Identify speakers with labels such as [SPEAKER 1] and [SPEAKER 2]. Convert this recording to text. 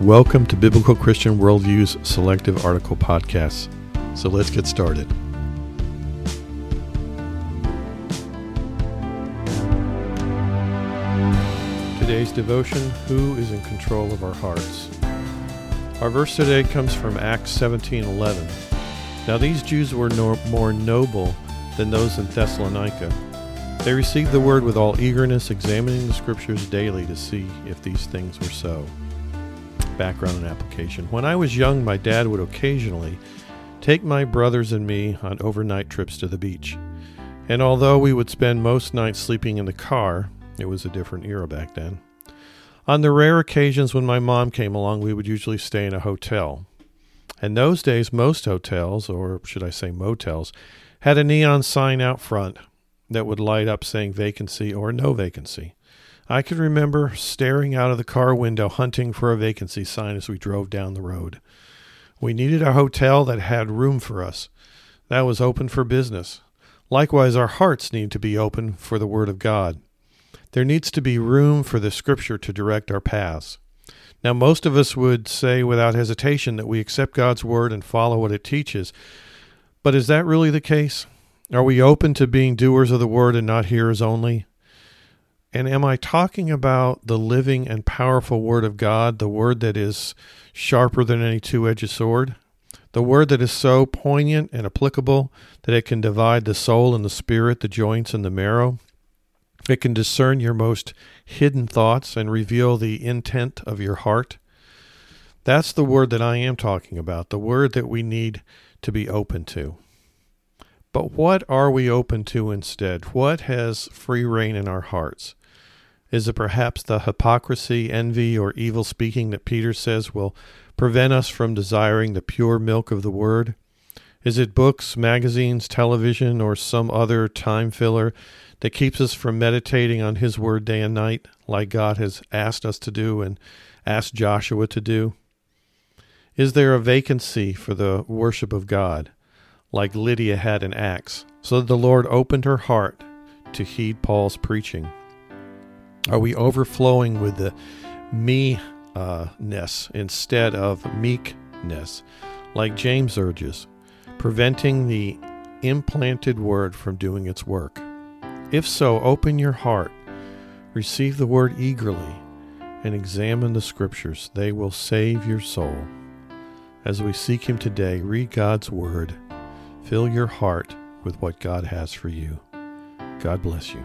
[SPEAKER 1] Welcome to Biblical Christian Worldview's Selective Article Podcasts. So let's get started. Today's devotion Who is in control of our hearts? Our verse today comes from Acts 17:11. Now these Jews were no, more noble than those in Thessalonica. They received the word with all eagerness, examining the scriptures daily to see if these things were so. Background and application. When I was young, my dad would occasionally take my brothers and me on overnight trips to the beach. And although we would spend most nights sleeping in the car, it was a different era back then. On the rare occasions when my mom came along, we would usually stay in a hotel. In those days, most hotels, or should I say motels, had a neon sign out front that would light up saying vacancy or no vacancy. I can remember staring out of the car window hunting for a vacancy sign as we drove down the road. We needed a hotel that had room for us, that was open for business. Likewise, our hearts need to be open for the Word of God. There needs to be room for the Scripture to direct our paths. Now, most of us would say without hesitation that we accept God's Word and follow what it teaches. But is that really the case? Are we open to being doers of the Word and not hearers only? And am I talking about the living and powerful Word of God, the Word that is sharper than any two edged sword? The Word that is so poignant and applicable that it can divide the soul and the spirit, the joints and the marrow? It can discern your most hidden thoughts and reveal the intent of your heart. That's the word that I am talking about, the word that we need to be open to. But what are we open to instead? What has free rein in our hearts? Is it perhaps the hypocrisy, envy, or evil speaking that Peter says will prevent us from desiring the pure milk of the word? Is it books, magazines, television, or some other time filler that keeps us from meditating on His Word day and night, like God has asked us to do and asked Joshua to do? Is there a vacancy for the worship of God, like Lydia had in Acts, so that the Lord opened her heart to heed Paul's preaching? Are we overflowing with the me ness instead of meekness, like James urges, preventing the implanted word from doing its work? If so, open your heart, receive the word eagerly, and examine the scriptures. They will save your soul. As we seek Him today, read God's word. Fill your heart with what God has for you. God bless you.